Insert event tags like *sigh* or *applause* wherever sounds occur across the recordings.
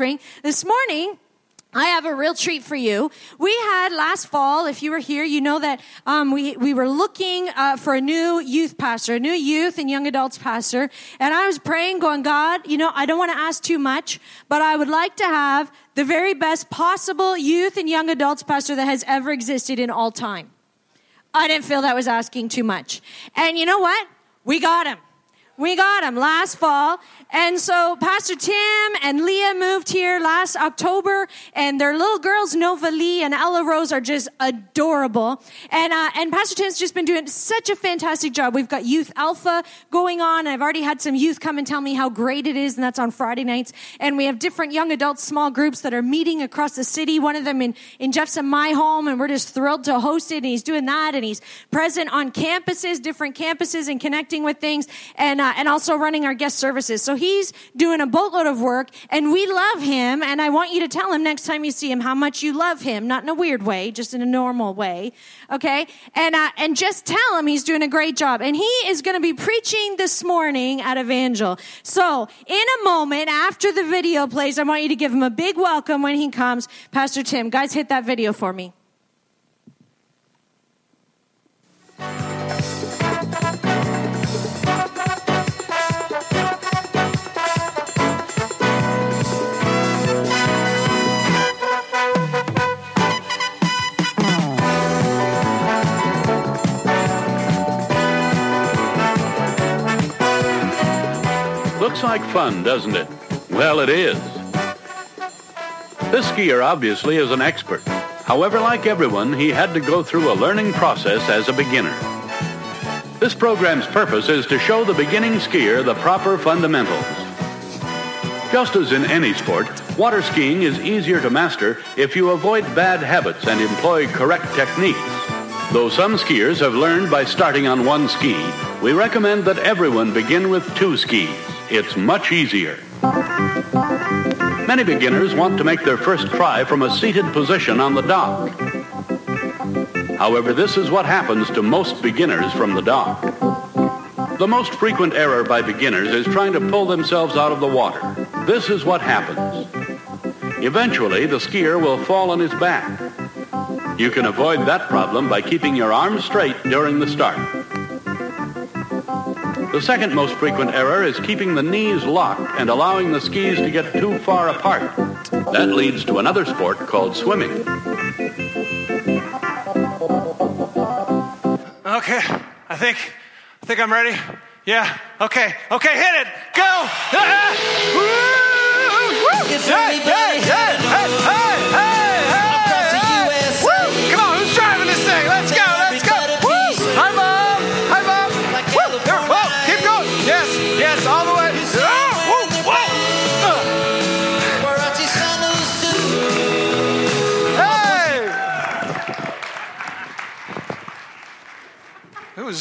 offering. This morning, I have a real treat for you. We had last fall, if you were here, you know that um, we we were looking uh, for a new youth pastor, a new youth and young adults pastor, and I was praying, going, God, you know, I don't want to ask too much, but I would like to have the very best possible youth and young adults pastor that has ever existed in all time. I didn't feel that was asking too much, and you know what? We got him. We got him last fall. And so Pastor Tim and Leah moved here last October and their little girls, Nova Lee and Ella Rose are just adorable. And, uh, and Pastor Tim's just been doing such a fantastic job. We've got Youth Alpha going on. I've already had some youth come and tell me how great it is. And that's on Friday nights. And we have different young adult small groups that are meeting across the city. One of them in, in Jeff's my home. And we're just thrilled to host it. And he's doing that. And he's present on campuses, different campuses and connecting with things. And, uh, uh, and also running our guest services. So he's doing a boatload of work and we love him. And I want you to tell him next time you see him how much you love him, not in a weird way, just in a normal way. Okay. And, uh, and just tell him he's doing a great job. And he is going to be preaching this morning at Evangel. So in a moment after the video plays, I want you to give him a big welcome when he comes. Pastor Tim, guys, hit that video for me. Looks like fun, doesn't it? Well, it is. This skier obviously is an expert. However, like everyone, he had to go through a learning process as a beginner. This program's purpose is to show the beginning skier the proper fundamentals. Just as in any sport, water skiing is easier to master if you avoid bad habits and employ correct techniques. Though some skiers have learned by starting on one ski, we recommend that everyone begin with two skis. It's much easier. Many beginners want to make their first try from a seated position on the dock. However, this is what happens to most beginners from the dock. The most frequent error by beginners is trying to pull themselves out of the water. This is what happens. Eventually, the skier will fall on his back. You can avoid that problem by keeping your arms straight during the start. The second most frequent error is keeping the knees locked and allowing the skis to get too far apart. That leads to another sport called swimming. Okay, I think, I think I'm ready. Yeah, okay, okay, hit it, go! Ah! Woo! Hey, hey, hey!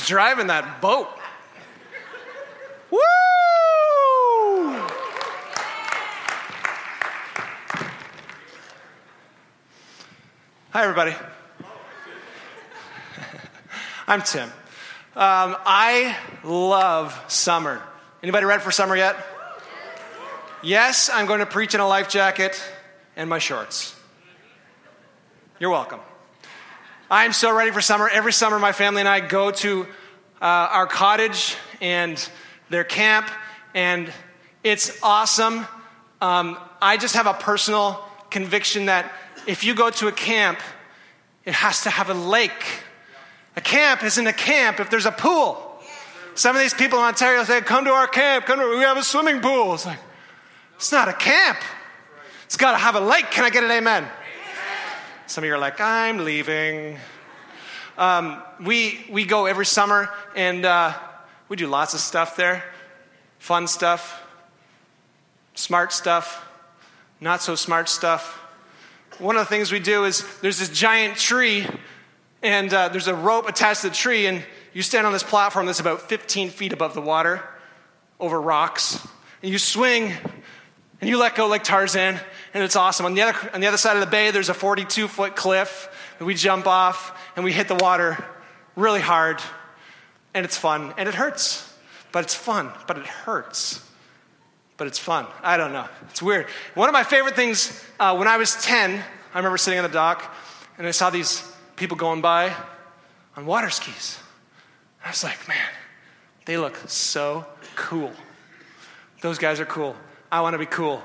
Driving that boat? Woo! Hi, everybody. *laughs* I'm Tim. Um, I love summer. Anybody ready for summer yet? Yes, I'm going to preach in a life jacket and my shorts. You're welcome. I'm so ready for summer. Every summer, my family and I go to uh, our cottage and their camp, and it's awesome. Um, I just have a personal conviction that if you go to a camp, it has to have a lake. A camp isn't a camp if there's a pool. Some of these people in Ontario say, Come to our camp, come to, we have a swimming pool. It's like, it's not a camp. It's got to have a lake. Can I get an amen? Some of you are like, I'm leaving. Um, we, we go every summer and uh, we do lots of stuff there. Fun stuff, smart stuff, not so smart stuff. One of the things we do is there's this giant tree and uh, there's a rope attached to the tree, and you stand on this platform that's about 15 feet above the water over rocks, and you swing and you let go like Tarzan, and it's awesome. On the other, on the other side of the bay, there's a 42 foot cliff that we jump off and we hit the water really hard, and it's fun, and it hurts, but it's fun, but it hurts. but it's fun. I don't know. It's weird. One of my favorite things uh, when I was 10, I remember sitting on the dock and I saw these people going by on water skis. I was like, man, they look so cool. Those guys are cool. I want to be cool.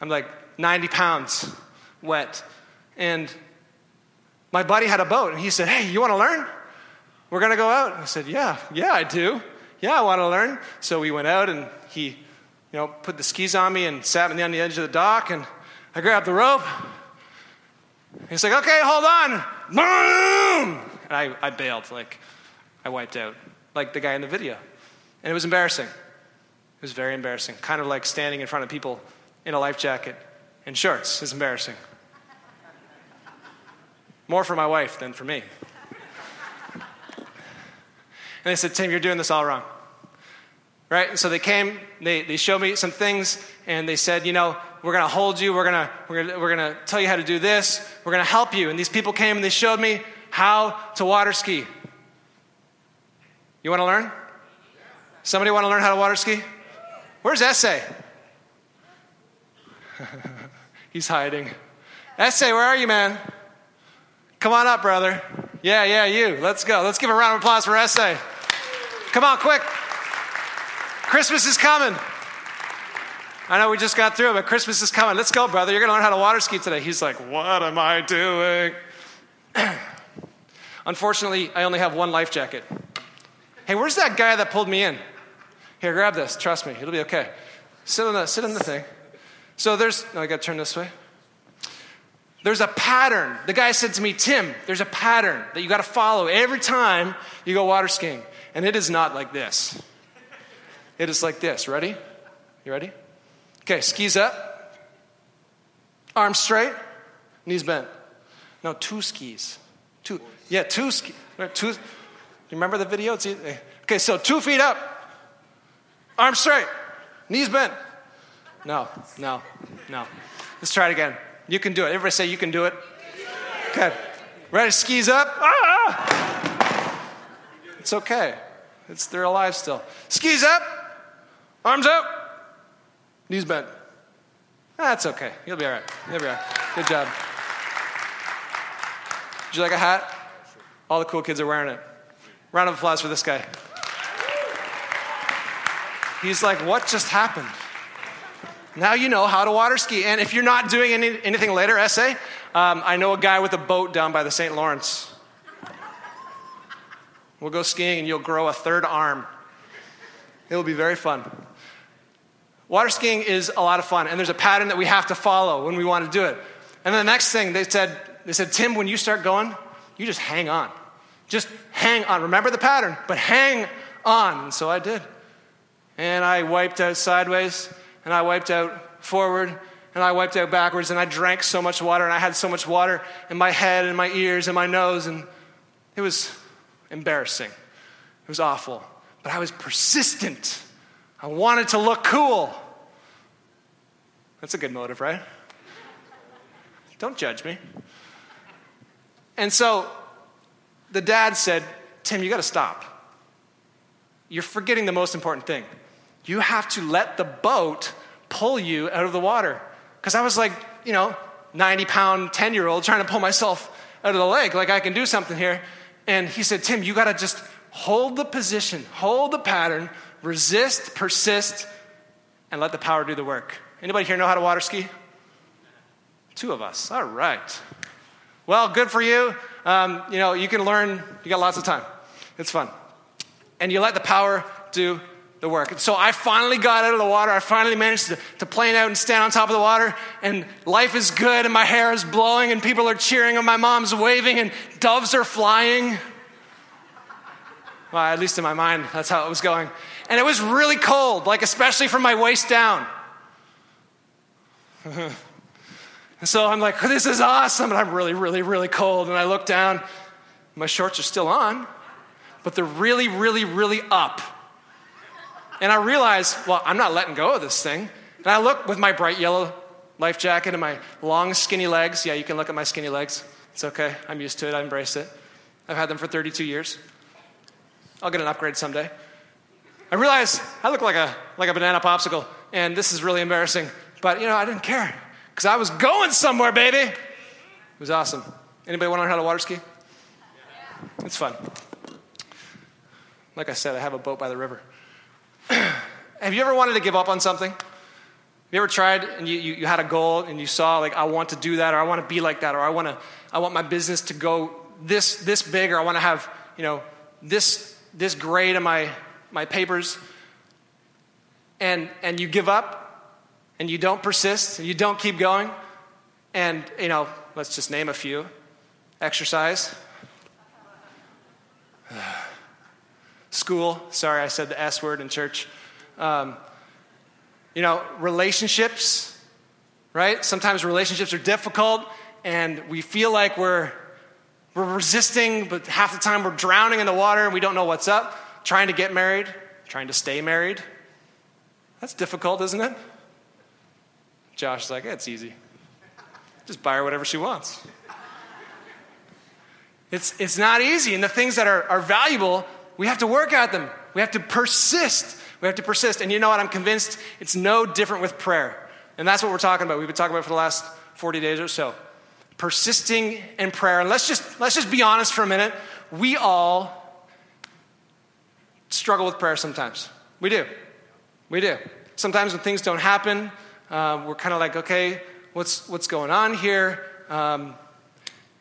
I'm like 90 pounds wet. And my buddy had a boat and he said, Hey, you want to learn? We're going to go out. I said, Yeah, yeah, I do. Yeah, I want to learn. So we went out and he, you know, put the skis on me and sat me on the edge of the dock and I grabbed the rope. He's like, Okay, hold on. Boom! And I, I bailed. Like, I wiped out, like the guy in the video. And it was embarrassing. It was very embarrassing. Kind of like standing in front of people in a life jacket and shorts is embarrassing. More for my wife than for me. And they said, Tim, you're doing this all wrong. Right? And so they came, they, they showed me some things, and they said, you know, we're going to hold you, we're going we're gonna, we're gonna tell you how to do this, we're going to help you. And these people came and they showed me how to water ski. You want to learn? Somebody want to learn how to water ski? Where's Essay? *laughs* He's hiding. Essay, where are you, man? Come on up, brother. Yeah, yeah, you. Let's go. Let's give a round of applause for Essay. Come on, quick. Christmas is coming. I know we just got through it, but Christmas is coming. Let's go, brother. You're going to learn how to water ski today. He's like, What am I doing? *clears throat* Unfortunately, I only have one life jacket. Hey, where's that guy that pulled me in? Here, grab this. Trust me, it'll be okay. Sit in the, sit in the thing. So there's, no, I got to turn this way. There's a pattern. The guy said to me, Tim, there's a pattern that you got to follow every time you go water skiing. And it is not like this. It is like this. Ready? You ready? Okay, skis up, arms straight, knees bent. No, two skis. Two. Yeah, two skis. Two. Remember the video? It's, okay, so two feet up, arms straight, knees bent. No, no, no. Let's try it again. You can do it. Everybody say you can do it. Okay. Ready? Skis up. Ah! It's okay. It's, they're alive still. Skis up. Arms out. Knees bent. That's okay. You'll be all right. You'll be all right. Good job. Would you like a hat? All the cool kids are wearing it. Round of applause for this guy. He's like, what just happened? Now you know how to water ski. And if you're not doing any, anything later, essay, um, I know a guy with a boat down by the St. Lawrence. We'll go skiing and you'll grow a third arm. It'll be very fun. Water skiing is a lot of fun, and there's a pattern that we have to follow when we want to do it. And then the next thing they said, they said, Tim, when you start going, you just hang on. Just hang on. Remember the pattern, but hang on. And so I did. And I wiped out sideways, and I wiped out forward, and I wiped out backwards, and I drank so much water, and I had so much water in my head and my ears and my nose, and it was embarrassing. It was awful. But I was persistent. I wanted to look cool. That's a good motive, right? Don't judge me. And so the dad said, Tim, you got to stop. You're forgetting the most important thing. You have to let the boat pull you out of the water. Because I was like, you know, 90 pound, 10 year old trying to pull myself out of the lake, like I can do something here. And he said, Tim, you got to just hold the position, hold the pattern, resist, persist, and let the power do the work. Anybody here know how to water ski? Two of us. All right. Well, good for you. Um, you know, you can learn, you got lots of time. It's fun. And you let the power do the work. And so I finally got out of the water. I finally managed to, to plane out and stand on top of the water. And life is good, and my hair is blowing, and people are cheering, and my mom's waving, and doves are flying. Well, at least in my mind, that's how it was going. And it was really cold, like especially from my waist down. *laughs* and so I'm like, this is awesome. And I'm really, really, really cold. And I look down, my shorts are still on, but they're really, really, really up. And I realize, well, I'm not letting go of this thing. And I look with my bright yellow life jacket and my long, skinny legs. Yeah, you can look at my skinny legs. It's okay. I'm used to it. I embrace it. I've had them for 32 years. I'll get an upgrade someday. I realize I look like a, like a banana popsicle. and this is really embarrassing, but you know, I didn't care because I was going somewhere, baby. It was awesome. Anybody want to learn how to water ski? It's fun. Like I said, I have a boat by the river. *clears throat* have you ever wanted to give up on something? Have you ever tried and you, you, you, had a goal and you saw like i want to do that or i want to be like that or i want to i want my business to go this this big or i want to have you know this this grade in my my papers. And and you give up and you don't persist and you don't keep going. And you know let's just name a few. Exercise school sorry i said the s word in church um, you know, relationships, right? Sometimes relationships are difficult and we feel like we're, we're resisting, but half the time we're drowning in the water and we don't know what's up. Trying to get married, trying to stay married. That's difficult, isn't it? Josh is like, it's easy. Just buy her whatever she wants. It's, it's not easy. And the things that are, are valuable, we have to work at them. We have to persist. We have to persist. And you know what? I'm convinced it's no different with prayer. And that's what we're talking about. We've been talking about for the last 40 days or so. Persisting in prayer. And let's just, let's just be honest for a minute. We all struggle with prayer sometimes. We do. We do. Sometimes when things don't happen, uh, we're kind of like, okay, what's, what's going on here? Um,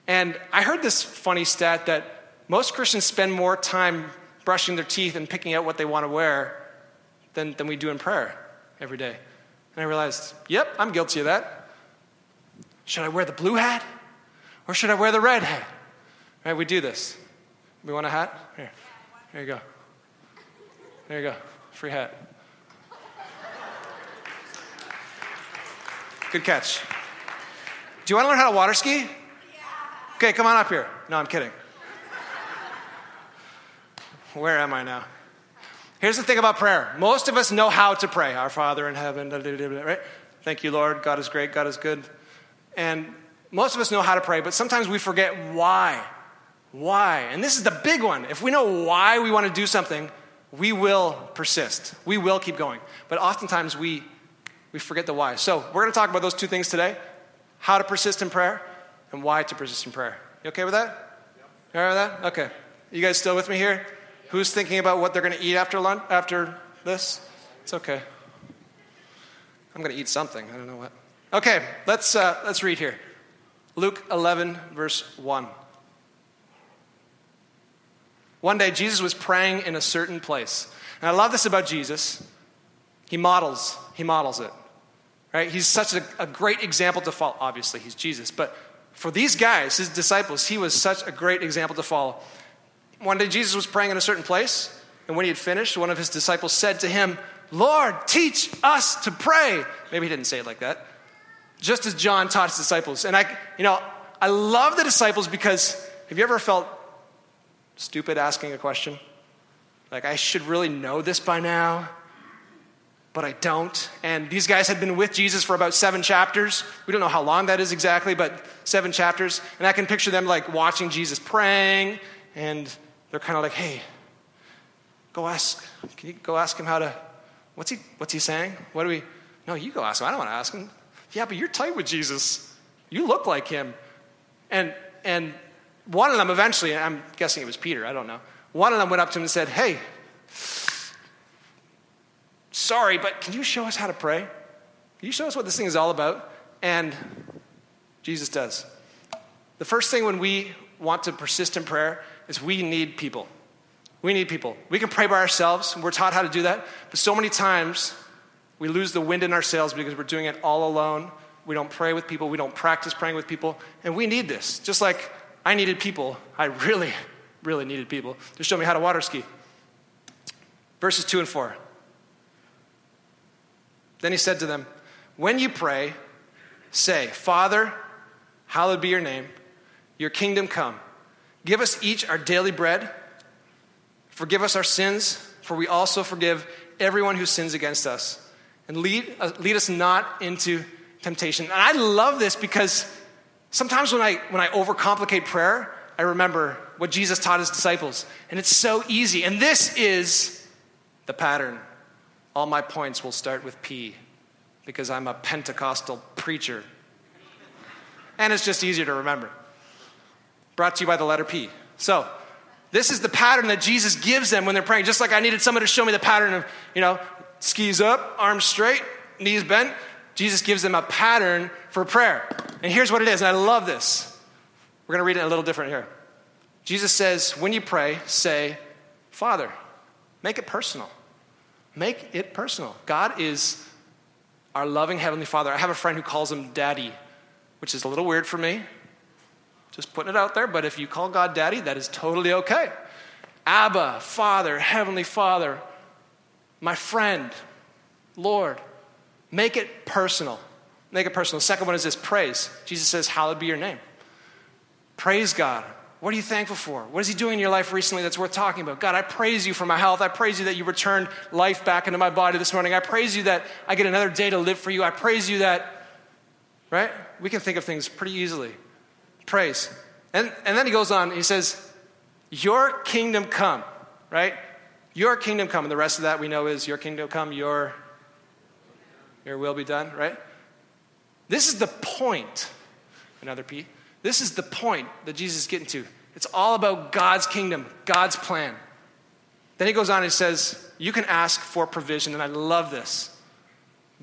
and I heard this funny stat that most Christians spend more time brushing their teeth and picking out what they want to wear than, than we do in prayer every day. And I realized, yep, I'm guilty of that. Should I wear the blue hat or should I wear the red hat? Right, we do this. We want a hat? Here. There you go. There you go. Free hat. Good catch. Do you want to learn how to water ski? Okay, come on up here. No, I'm kidding. Where am I now? Here's the thing about prayer most of us know how to pray Our Father in heaven, right? Thank you, Lord. God is great, God is good. And most of us know how to pray, but sometimes we forget why. Why? And this is the big one. If we know why we want to do something, we will persist. We will keep going. But oftentimes we, we forget the why. So we're going to talk about those two things today how to persist in prayer and why to persist in prayer. You okay with that? Yep. You all right with that? Okay. You guys still with me here? Who's thinking about what they're going to eat after lunch, after this? It's okay. I'm going to eat something. I don't know what. Okay, let's, uh, let's read here. Luke 11, verse 1. One day, Jesus was praying in a certain place. And I love this about Jesus. He models, he models it. Right? He's such a, a great example to follow. Obviously, he's Jesus. But for these guys, his disciples, he was such a great example to follow. One day Jesus was praying in a certain place, and when he had finished, one of his disciples said to him, Lord, teach us to pray. Maybe he didn't say it like that. Just as John taught his disciples. And I, you know, I love the disciples because have you ever felt stupid asking a question? Like, I should really know this by now, but I don't. And these guys had been with Jesus for about seven chapters. We don't know how long that is exactly, but seven chapters. And I can picture them like watching Jesus praying and they're kind of like, hey, go ask, can you go ask him how to, what's he, what's he saying? What do we, no, you go ask him. I don't want to ask him. Yeah, but you're tight with Jesus. You look like him. And, and one of them eventually, I'm guessing it was Peter, I don't know. One of them went up to him and said, hey, sorry, but can you show us how to pray? Can you show us what this thing is all about? And Jesus does. The first thing when we want to persist in prayer is we need people. We need people. We can pray by ourselves, we're taught how to do that, but so many times we lose the wind in our sails because we're doing it all alone. We don't pray with people, we don't practice praying with people, and we need this. Just like I needed people, I really, really needed people to show me how to water ski. Verses 2 and 4. Then he said to them, When you pray, say, Father, hallowed be your name, your kingdom come. Give us each our daily bread. Forgive us our sins, for we also forgive everyone who sins against us. And lead, uh, lead us not into temptation. And I love this because sometimes when I, when I overcomplicate prayer, I remember what Jesus taught his disciples. And it's so easy. And this is the pattern. all my points will start with P because I'm a Pentecostal preacher. And it's just easier to remember. Brought to you by the letter P. So, this is the pattern that Jesus gives them when they're praying. Just like I needed someone to show me the pattern of, you know, skis up, arms straight, knees bent. Jesus gives them a pattern for prayer. And here's what it is, and I love this. We're going to read it a little different here. Jesus says, when you pray, say, Father. Make it personal. Make it personal. God is our loving Heavenly Father. I have a friend who calls him Daddy, which is a little weird for me. Just putting it out there, but if you call God Daddy, that is totally okay. Abba, Father, Heavenly Father, my friend, Lord. Make it personal. Make it personal. The second one is this praise. Jesus says, Hallowed be your name. Praise God. What are you thankful for? What is He doing in your life recently that's worth talking about? God, I praise you for my health. I praise you that you returned life back into my body this morning. I praise you that I get another day to live for you. I praise you that, right? We can think of things pretty easily. Praise. And, and then he goes on, he says, Your kingdom come, right? Your kingdom come. And the rest of that we know is, Your kingdom come, your, your will be done, right? This is the point. Another P. This is the point that Jesus is getting to. It's all about God's kingdom, God's plan. Then he goes on and he says, You can ask for provision, and I love this.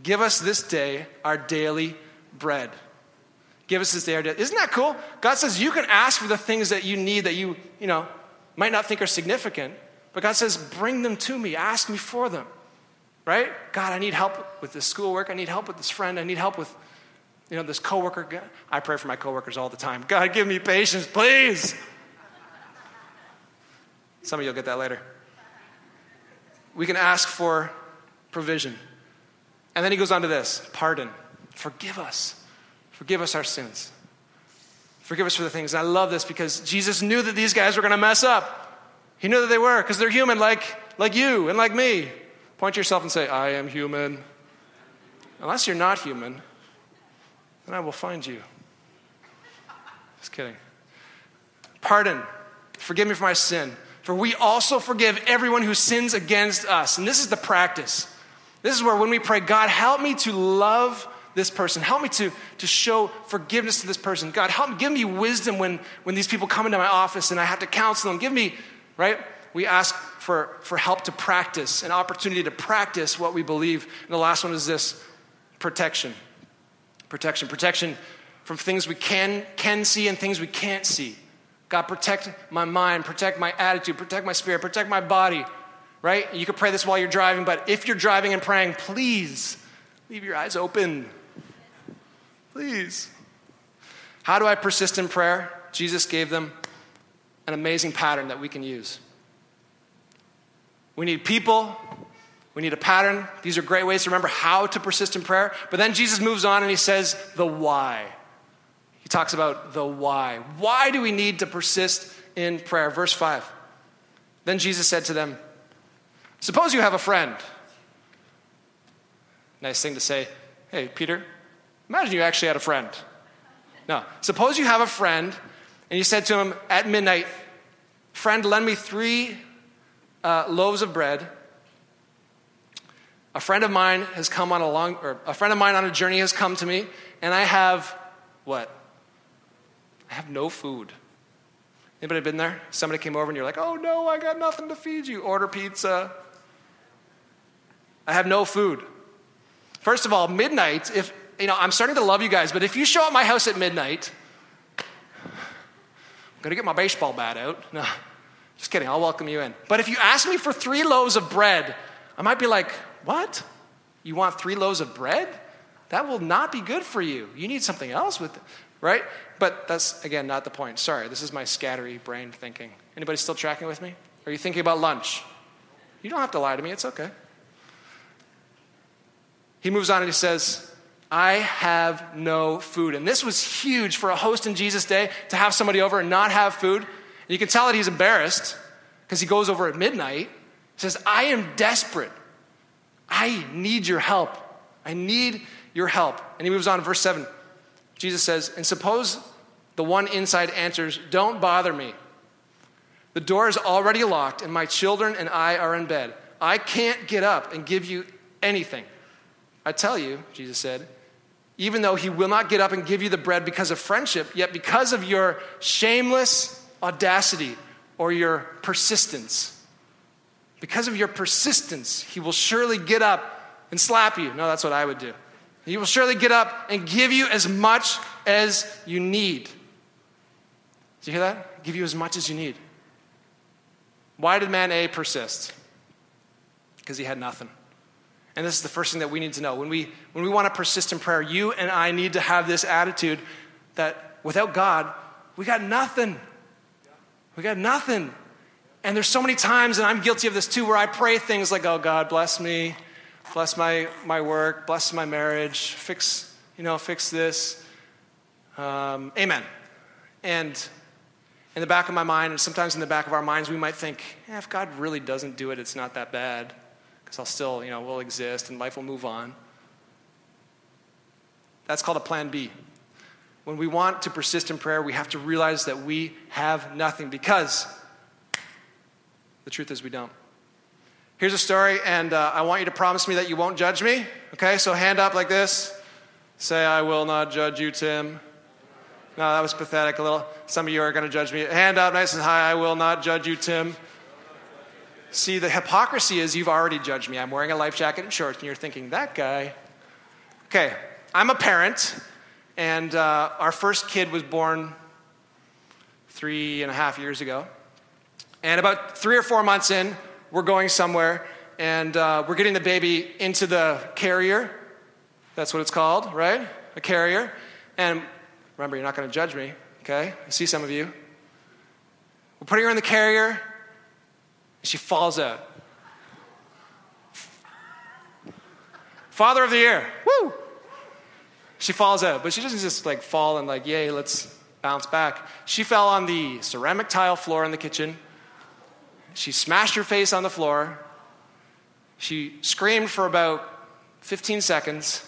Give us this day our daily bread. Give us this day our daily. Isn't that cool? God says you can ask for the things that you need that you, you know, might not think are significant, but God says, bring them to me, ask me for them. Right? God, I need help with this schoolwork. I need help with this friend. I need help with you know, this coworker, I pray for my coworkers all the time. God, give me patience, please. Some of you will get that later. We can ask for provision. And then he goes on to this pardon. Forgive us. Forgive us our sins. Forgive us for the things. I love this because Jesus knew that these guys were going to mess up. He knew that they were because they're human like, like you and like me. Point to yourself and say, I am human. Unless you're not human, then I will find you. Just kidding. Pardon. Forgive me for my sin. For we also forgive everyone who sins against us. And this is the practice. This is where when we pray, God, help me to love this person. Help me to, to show forgiveness to this person. God, help me, give me wisdom when, when these people come into my office and I have to counsel them. Give me, right? We ask for, for help to practice, an opportunity to practice what we believe. And the last one is this protection. Protection. Protection from things we can, can see and things we can't see. God, protect my mind, protect my attitude, protect my spirit, protect my body, right? You can pray this while you're driving, but if you're driving and praying, please leave your eyes open. Please. How do I persist in prayer? Jesus gave them an amazing pattern that we can use. We need people we need a pattern. These are great ways to remember how to persist in prayer. But then Jesus moves on and he says the why. He talks about the why. Why do we need to persist in prayer? Verse 5. Then Jesus said to them, Suppose you have a friend. Nice thing to say, hey, Peter, imagine you actually had a friend. No, suppose you have a friend and you said to him at midnight, Friend, lend me three uh, loaves of bread a friend of mine has come on a long, or a friend of mine on a journey has come to me, and I have what? I have no food. Anybody been there? Somebody came over and you're like, oh no, I got nothing to feed you. Order pizza. I have no food. First of all, midnight, if, you know, I'm starting to love you guys, but if you show up my house at midnight, I'm going to get my baseball bat out. No, just kidding. I'll welcome you in. But if you ask me for three loaves of bread, I might be like, what? You want three loaves of bread? That will not be good for you. You need something else with it, right? But that's again not the point. Sorry, this is my scattery brain thinking. Anybody still tracking with me? Are you thinking about lunch? You don't have to lie to me, it's okay. He moves on and he says, I have no food. And this was huge for a host in Jesus' day to have somebody over and not have food. And you can tell that he's embarrassed because he goes over at midnight. He says, I am desperate. I need your help. I need your help. And he moves on, to verse 7. Jesus says, And suppose the one inside answers, Don't bother me. The door is already locked, and my children and I are in bed. I can't get up and give you anything. I tell you, Jesus said, even though he will not get up and give you the bread because of friendship, yet because of your shameless audacity or your persistence, because of your persistence, he will surely get up and slap you. No, that's what I would do. He will surely get up and give you as much as you need. Do you hear that? Give you as much as you need. Why did man A persist? Because he had nothing. And this is the first thing that we need to know. When we, when we want to persist in prayer, you and I need to have this attitude that without God, we got nothing. We got nothing. And there's so many times, and I'm guilty of this too, where I pray things like, oh, God, bless me, bless my, my work, bless my marriage, fix, you know, fix this. Um, amen. And in the back of my mind, and sometimes in the back of our minds, we might think, eh, if God really doesn't do it, it's not that bad because I'll still, you know, will exist and life will move on. That's called a plan B. When we want to persist in prayer, we have to realize that we have nothing because the truth is we don't. Here's a story, and uh, I want you to promise me that you won't judge me. Okay, so hand up like this. Say, I will not judge you, Tim. No, that was pathetic a little. Some of you are going to judge me. Hand up nice and high. I will not judge you, Tim. See, the hypocrisy is you've already judged me. I'm wearing a life jacket and shorts, and you're thinking, that guy. Okay, I'm a parent, and uh, our first kid was born three and a half years ago. And about three or four months in, we're going somewhere, and uh, we're getting the baby into the carrier. That's what it's called, right? A carrier. And remember, you're not going to judge me, okay? I see some of you. We're putting her in the carrier, she falls out. Father of the year. Woo! She falls out, but she doesn't just like fall and like, yay, let's bounce back. She fell on the ceramic tile floor in the kitchen. She smashed her face on the floor. She screamed for about 15 seconds.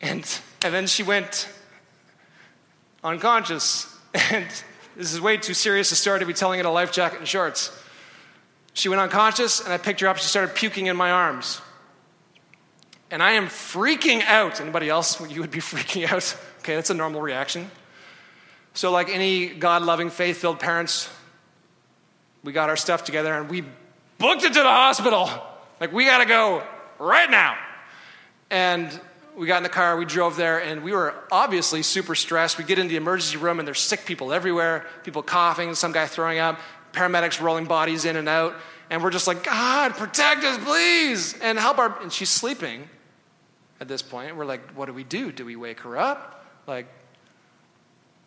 And, and then she went unconscious. *laughs* And this is way too serious a story to be telling in a life jacket and shorts. She went unconscious, and I picked her up. She started puking in my arms. And I am freaking out. Anybody else, you would be *laughs* freaking out? Okay, that's a normal reaction. So, like any God loving, faith filled parents, we got our stuff together and we booked it to the hospital. Like, we got to go right now. And we got in the car, we drove there, and we were obviously super stressed. We get in the emergency room, and there's sick people everywhere people coughing, some guy throwing up, paramedics rolling bodies in and out. And we're just like, God, protect us, please, and help our. And she's sleeping at this point. We're like, what do we do? Do we wake her up? Like,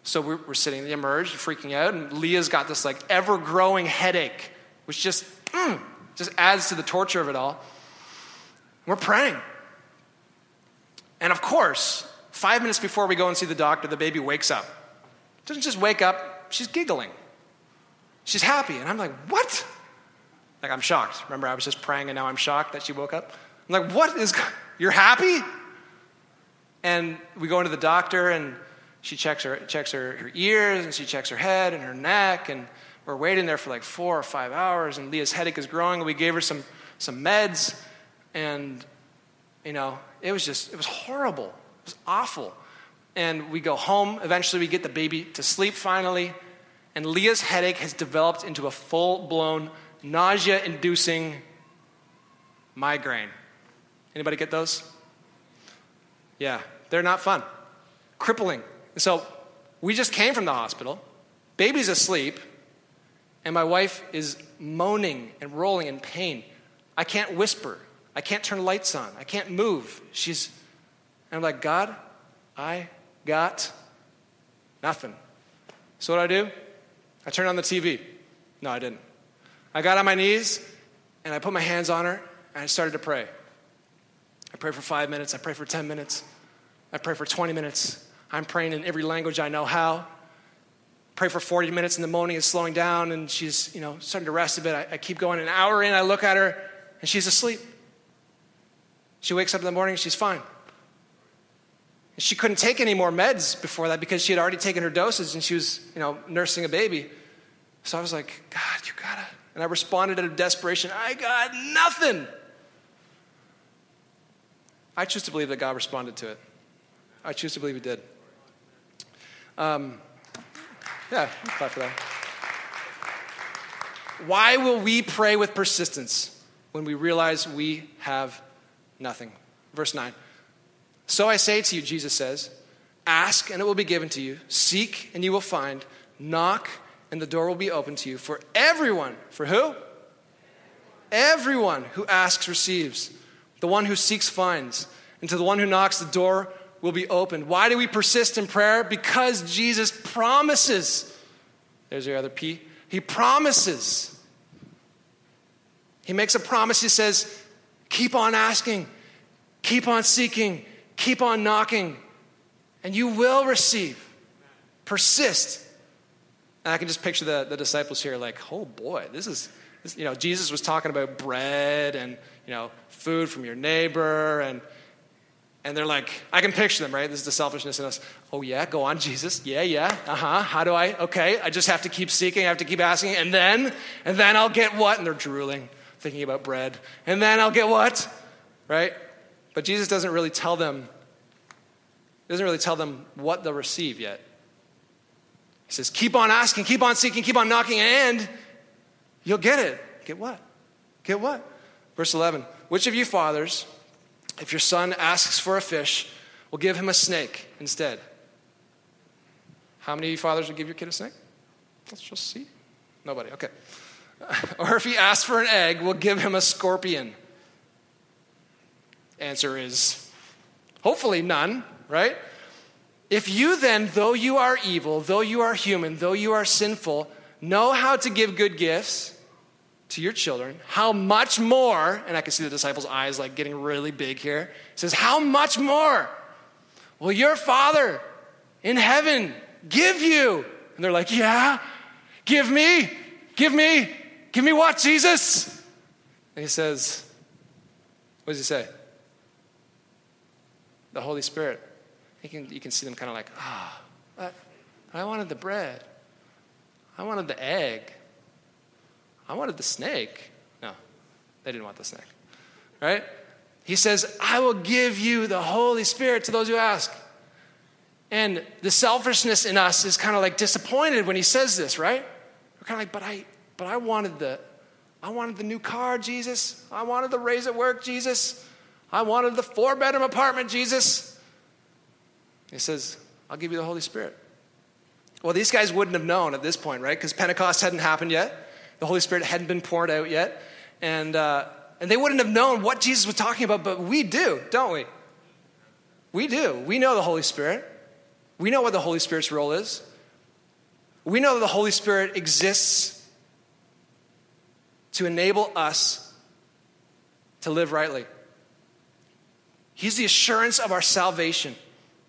so we're, we're sitting in the emerge, freaking out, and Leah's got this like ever growing headache, which just, mm, just adds to the torture of it all. We're praying. And of course, five minutes before we go and see the doctor, the baby wakes up. Doesn't just wake up, she's giggling. She's happy. And I'm like, what? Like, I'm shocked. Remember, I was just praying and now I'm shocked that she woke up? I'm like, what is, you're happy? And we go into the doctor and she checks her, checks her, her ears and she checks her head and her neck. And we're waiting there for like four or five hours and Leah's headache is growing. And we gave her some, some meds. And, you know, it was just, it was horrible. It was awful. And we go home. Eventually, we get the baby to sleep finally. And Leah's headache has developed into a full blown, nausea inducing migraine. Anybody get those? Yeah, they're not fun. Crippling. so we just came from the hospital. Baby's asleep. And my wife is moaning and rolling in pain. I can't whisper. I can't turn lights on. I can't move. She's, I'm like, God, I got nothing. So what do I do? I turned on the TV. No, I didn't. I got on my knees and I put my hands on her and I started to pray. I pray for five minutes. I pray for 10 minutes. I pray for 20 minutes. I'm praying in every language I know how. Pray for 40 minutes in the morning is slowing down and she's, you know, starting to rest a bit. I, I keep going. An hour in, I look at her and she's asleep. She wakes up in the morning, she's fine. She couldn't take any more meds before that because she had already taken her doses and she was, you know, nursing a baby. So I was like, God, you gotta. And I responded out of desperation, I got nothing. I choose to believe that God responded to it. I choose to believe He did. Um, yeah, clap for that. Why will we pray with persistence when we realize we have nothing? Verse 9. So I say to you, Jesus says, ask and it will be given to you, seek and you will find, knock and the door will be open to you. For everyone, for who? Everyone who asks receives. The one who seeks finds. And to the one who knocks, the door will be opened. Why do we persist in prayer? Because Jesus promises. There's your other P. He promises. He makes a promise. He says, keep on asking, keep on seeking, keep on knocking, and you will receive. Persist. And I can just picture the, the disciples here like, oh boy, this is, this, you know, Jesus was talking about bread and, you know, food from your neighbor. And, and they're like, I can picture them, right? This is the selfishness in us. Oh, yeah, go on, Jesus. Yeah, yeah. Uh huh. How do I? Okay, I just have to keep seeking. I have to keep asking. And then, and then I'll get what? And they're drooling, thinking about bread. And then I'll get what? Right? But Jesus doesn't really tell them, doesn't really tell them what they'll receive yet. He says, keep on asking, keep on seeking, keep on knocking, and you'll get it. Get what? Get what? Verse 11 Which of you fathers, if your son asks for a fish, will give him a snake instead? How many of you fathers would give your kid a snake? Let's just see. Nobody, okay. *laughs* Or if he asks for an egg, we'll give him a scorpion. Answer is hopefully none, right? If you then, though you are evil, though you are human, though you are sinful, know how to give good gifts to your children, how much more, and I can see the disciples' eyes like getting really big here, says, How much more will your Father in heaven give you? And they're like, Yeah, give me, give me, give me what, Jesus? And he says, What does he say? The Holy Spirit. You can, you can see them kind of like, ah, oh, I wanted the bread. I wanted the egg. I wanted the snake. No, they didn't want the snake. Right? He says, I will give you the Holy Spirit to those who ask. And the selfishness in us is kind of like disappointed when he says this, right? We're kind of like, but I, but I wanted the, I wanted the new car, Jesus. I wanted the raise at work, Jesus. I wanted the four bedroom apartment, Jesus. He says, I'll give you the Holy Spirit. Well, these guys wouldn't have known at this point, right? Because Pentecost hadn't happened yet. The Holy Spirit hadn't been poured out yet. And, uh, and they wouldn't have known what Jesus was talking about, but we do, don't we? We do. We know the Holy Spirit. We know what the Holy Spirit's role is. We know that the Holy Spirit exists to enable us to live rightly. He's the assurance of our salvation.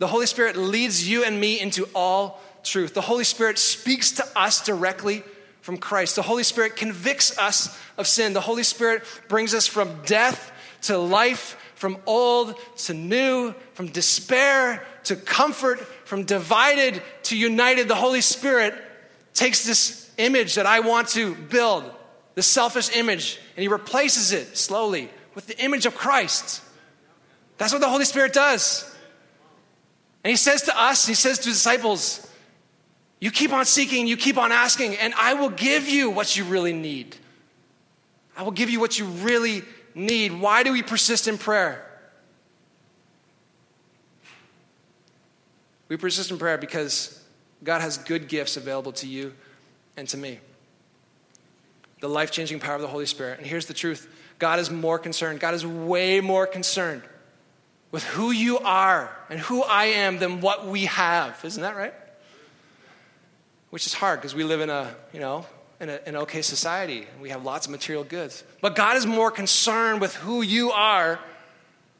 The Holy Spirit leads you and me into all truth. The Holy Spirit speaks to us directly from Christ. The Holy Spirit convicts us of sin. The Holy Spirit brings us from death to life, from old to new, from despair to comfort, from divided to united. The Holy Spirit takes this image that I want to build, the selfish image, and He replaces it slowly with the image of Christ. That's what the Holy Spirit does. And he says to us, he says to disciples, you keep on seeking, you keep on asking, and I will give you what you really need. I will give you what you really need. Why do we persist in prayer? We persist in prayer because God has good gifts available to you and to me. The life changing power of the Holy Spirit. And here's the truth God is more concerned, God is way more concerned with who you are and who I am than what we have. Isn't that right? Which is hard because we live in a, you know, in a, an okay society we have lots of material goods. But God is more concerned with who you are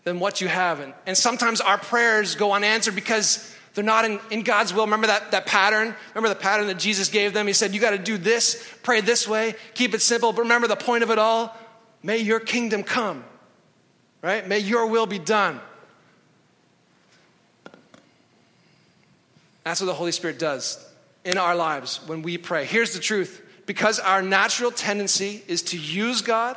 than what you have. And, and sometimes our prayers go unanswered because they're not in, in God's will. Remember that, that pattern? Remember the pattern that Jesus gave them? He said, You got to do this, pray this way, keep it simple. But remember the point of it all? May your kingdom come, right? May your will be done. That's what the Holy Spirit does in our lives when we pray. Here's the truth because our natural tendency is to use God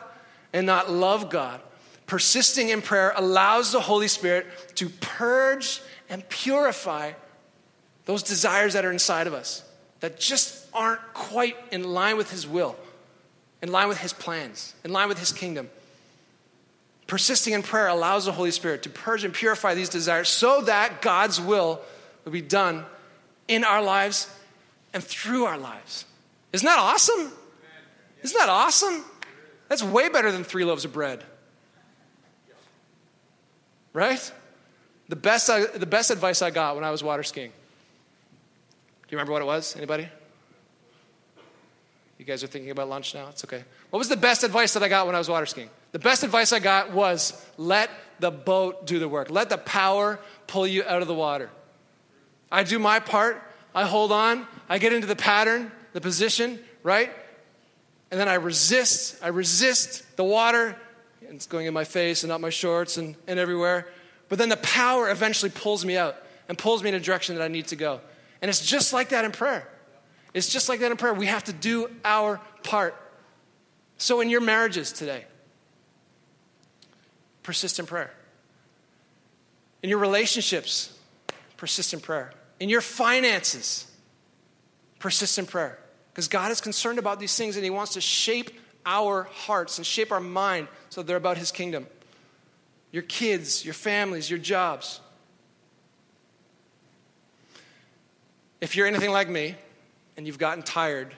and not love God. Persisting in prayer allows the Holy Spirit to purge and purify those desires that are inside of us that just aren't quite in line with His will, in line with His plans, in line with His kingdom. Persisting in prayer allows the Holy Spirit to purge and purify these desires so that God's will will be done in our lives and through our lives. Isn't that awesome? Isn't that awesome? That's way better than three loaves of bread. Right? The best, I, the best advice I got when I was water skiing. Do you remember what it was? Anybody? You guys are thinking about lunch now? It's okay. What was the best advice that I got when I was water skiing? The best advice I got was let the boat do the work. Let the power pull you out of the water. I do my part. I hold on. I get into the pattern, the position, right? And then I resist. I resist the water. And it's going in my face and up my shorts and, and everywhere. But then the power eventually pulls me out and pulls me in a direction that I need to go. And it's just like that in prayer. It's just like that in prayer. We have to do our part. So, in your marriages today, persist in prayer. In your relationships, persist in prayer. In your finances, persist in prayer. Because God is concerned about these things and He wants to shape our hearts and shape our mind so they're about His kingdom. Your kids, your families, your jobs. If you're anything like me and you've gotten tired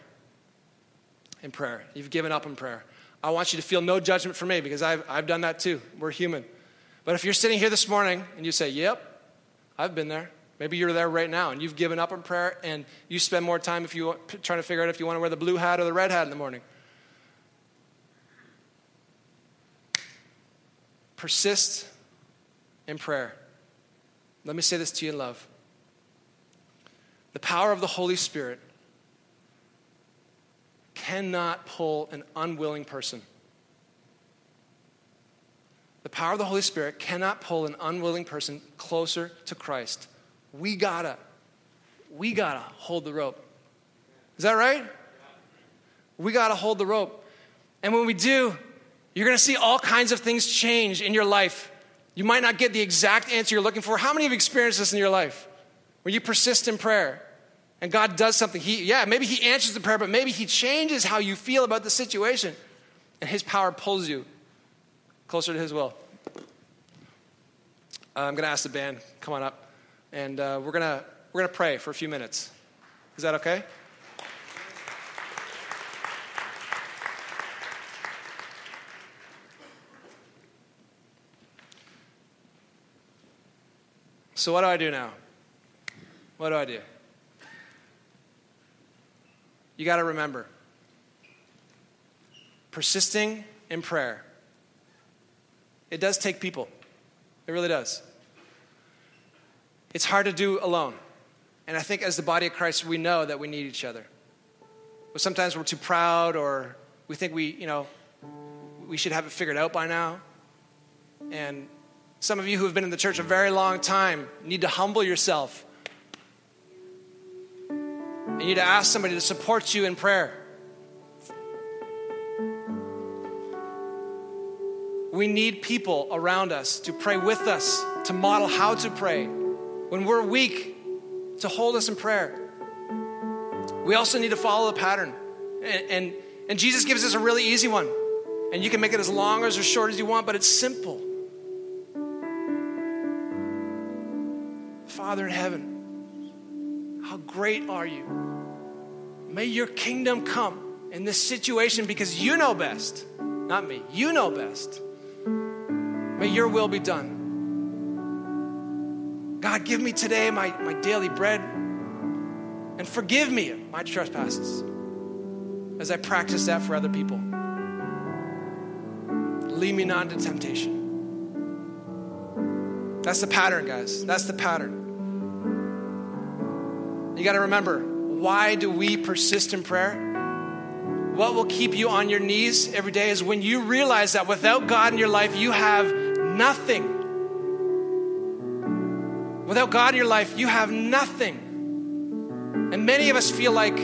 in prayer, you've given up in prayer, I want you to feel no judgment from me because I've, I've done that too. We're human. But if you're sitting here this morning and you say, Yep, I've been there. Maybe you're there right now and you've given up in prayer and you spend more time if you trying to figure out if you want to wear the blue hat or the red hat in the morning. Persist in prayer. Let me say this to you in love. The power of the Holy Spirit cannot pull an unwilling person. The power of the Holy Spirit cannot pull an unwilling person closer to Christ. We gotta, we gotta hold the rope. Is that right? We gotta hold the rope. And when we do, you're gonna see all kinds of things change in your life. You might not get the exact answer you're looking for. How many have experienced this in your life? Where you persist in prayer and God does something. He, yeah, maybe He answers the prayer, but maybe He changes how you feel about the situation. And His power pulls you closer to His will. I'm going to ask the band, come on up, and uh, we're to we're to pray for a few minutes. Is that okay? So, what do I do now? What do I do? You got to remember persisting in prayer. It does take people, it really does. It's hard to do alone. And I think as the body of Christ, we know that we need each other. But sometimes we're too proud or we think we, you know, we should have it figured out by now. And some of you who have been in the church a very long time need to humble yourself. And you need to ask somebody to support you in prayer. We need people around us to pray with us, to model how to pray. When we're weak, to hold us in prayer. We also need to follow the pattern. And, and, and Jesus gives us a really easy one. And you can make it as long or as short as you want, but it's simple. Father in heaven, how great are you? May your kingdom come in this situation because you know best, not me. You know best. May your will be done. God, give me today my, my daily bread and forgive me my trespasses as I practice that for other people. Lead me not into temptation. That's the pattern, guys. That's the pattern. You got to remember why do we persist in prayer? What will keep you on your knees every day is when you realize that without God in your life, you have nothing. Without God in your life, you have nothing. And many of us feel like,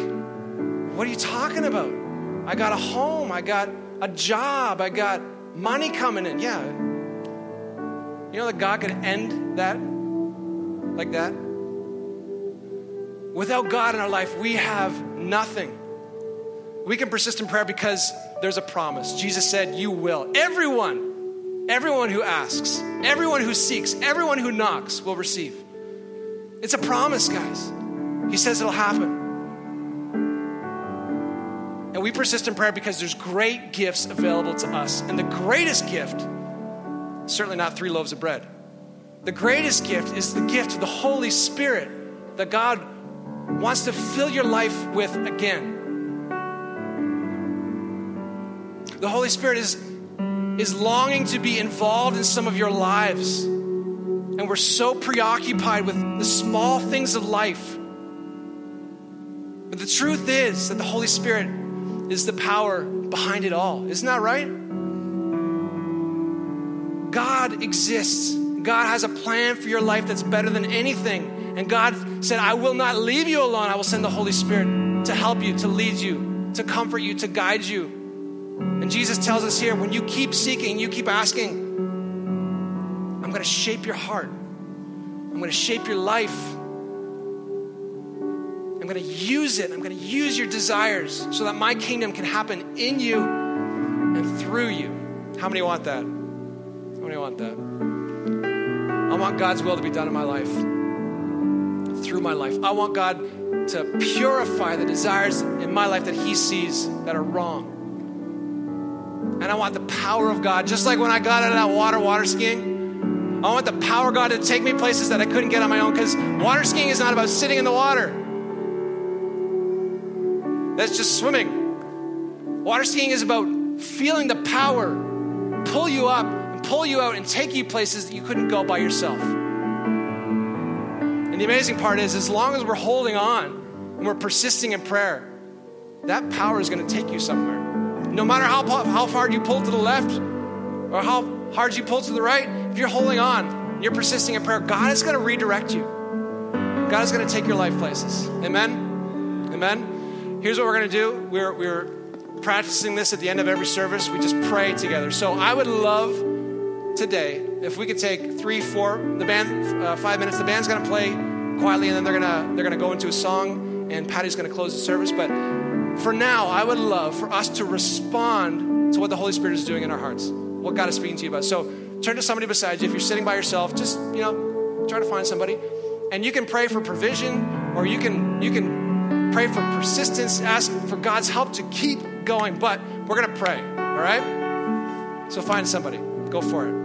what are you talking about? I got a home, I got a job, I got money coming in. Yeah, You know that God could end that like that? Without God in our life, we have nothing. We can persist in prayer because there's a promise. Jesus said, You will. Everyone, everyone who asks, everyone who seeks, everyone who knocks will receive. It's a promise, guys. He says it'll happen. And we persist in prayer because there's great gifts available to us. And the greatest gift, certainly not three loaves of bread, the greatest gift is the gift of the Holy Spirit that God wants to fill your life with again. The Holy Spirit is, is longing to be involved in some of your lives. And we're so preoccupied with the small things of life. But the truth is that the Holy Spirit is the power behind it all. Isn't that right? God exists God has a plan for your life that's better than anything. And God said, I will not leave you alone. I will send the Holy Spirit to help you, to lead you, to comfort you, to guide you. And Jesus tells us here when you keep seeking, you keep asking, I'm going to shape your heart, I'm going to shape your life. I'm going to use it. I'm going to use your desires so that my kingdom can happen in you and through you. How many want that? How many want that? I want God's will to be done in my life, through my life. I want God to purify the desires in my life that He sees that are wrong. And I want the power of God, just like when I got out of that water, water skiing. I want the power of God to take me places that I couldn't get on my own because water skiing is not about sitting in the water. That's just swimming. Water skiing is about feeling the power pull you up and pull you out and take you places that you couldn't go by yourself. And the amazing part is, as long as we're holding on and we're persisting in prayer, that power is going to take you somewhere. No matter how, how hard you pull to the left or how hard you pull to the right, if you're holding on you're persisting in prayer, God is going to redirect you. God is going to take your life places. Amen? Amen? Here's what we're going to do. We're, we're practicing this at the end of every service. We just pray together. So I would love today, if we could take three, four, the band, uh, five minutes, the band's going to play quietly, and then they're going to they're going to go into a song, and Patty's going to close the service. But for now, I would love for us to respond to what the Holy Spirit is doing in our hearts, what God is speaking to you about. So turn to somebody beside you. If you're sitting by yourself, just you know, try to find somebody, and you can pray for provision, or you can you can pray for persistence, ask for God's help to keep going. But we're going to pray. All right. So find somebody. Go for it.